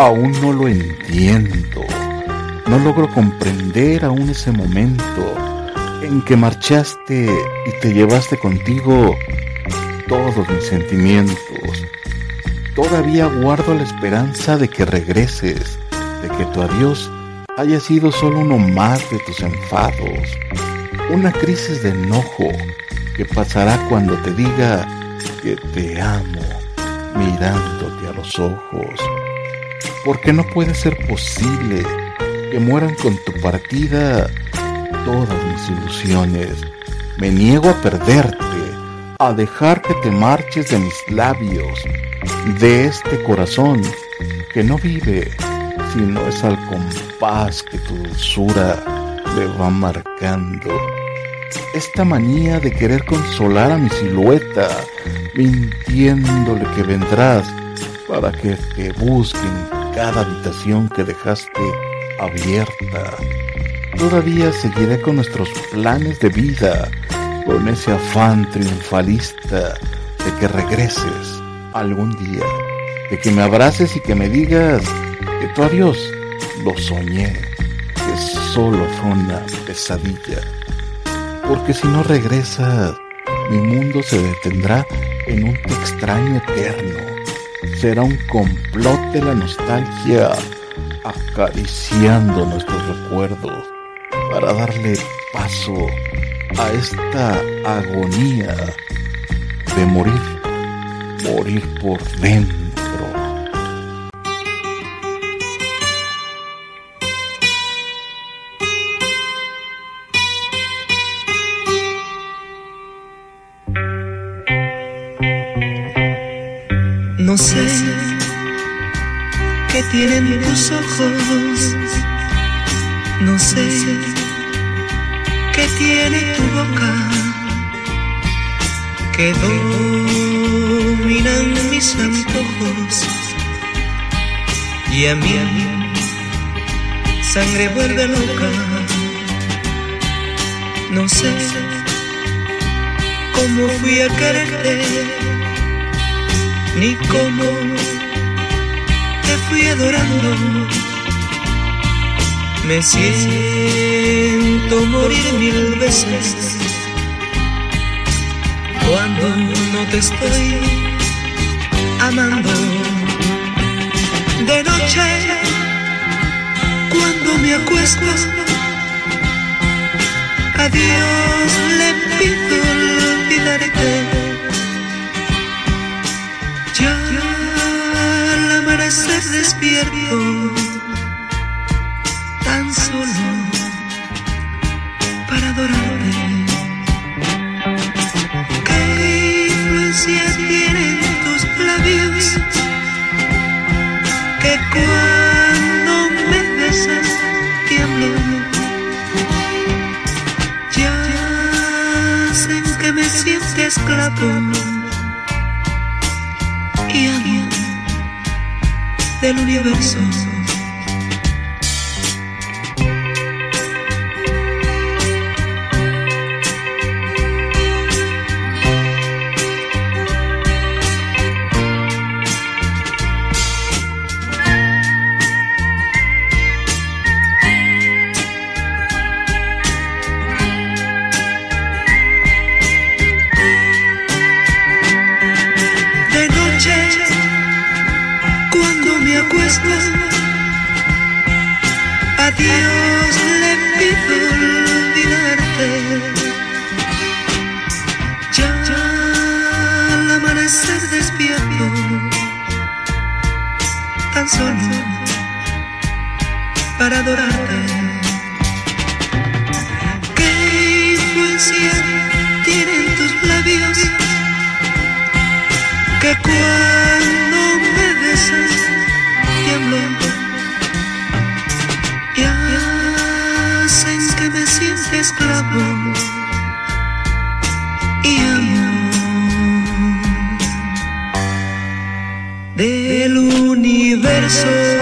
Aún no lo entiendo. No logro comprender aún ese momento en que marchaste y te llevaste contigo todos mis sentimientos. Todavía guardo la esperanza de que regreses, de que tu adiós haya sido solo uno más de tus enfados, una crisis de enojo que pasará cuando te diga que te amo mirándote a los ojos. Porque no puede ser posible que mueran con tu partida todas mis ilusiones. Me niego a perderte, a dejar que te marches de mis labios, de este corazón que no vive, sino es al compás que tu dulzura le va marcando. Esta manía de querer consolar a mi silueta, mintiéndole que vendrás para que te busque en cada habitación que dejaste abierta. Todavía seguiré con nuestros planes de vida, con ese afán triunfalista de que regreses algún día, de que me abraces y que me digas que tu adiós lo soñé, que solo fue una pesadilla. Porque si no regresas, mi mundo se detendrá en un extraño eterno. Será un complot de la nostalgia acariciando nuestros recuerdos para darle paso a esta agonía de morir, morir por dentro. No sé qué tienen tus ojos, no sé qué tiene tu boca, que dominan mis antojos. Y a mí sangre vuelve loca. No sé cómo fui a quererte, ni cómo te fui adorando. Me siento morir mil veces cuando no te estoy amando. De noche, cuando me acuesto, a Dios le pido olvidarte. Despierto, tan solo para adorarte. ¿Qué influencia tienen tus labios? Que cuando me besas tiemblo. Ya hacen que me sienta esclavo y amo del universo. Acuesto, a Dios le pido olvidarte. Ya al amanecer despierto, tan solo para adorarte. Del universo.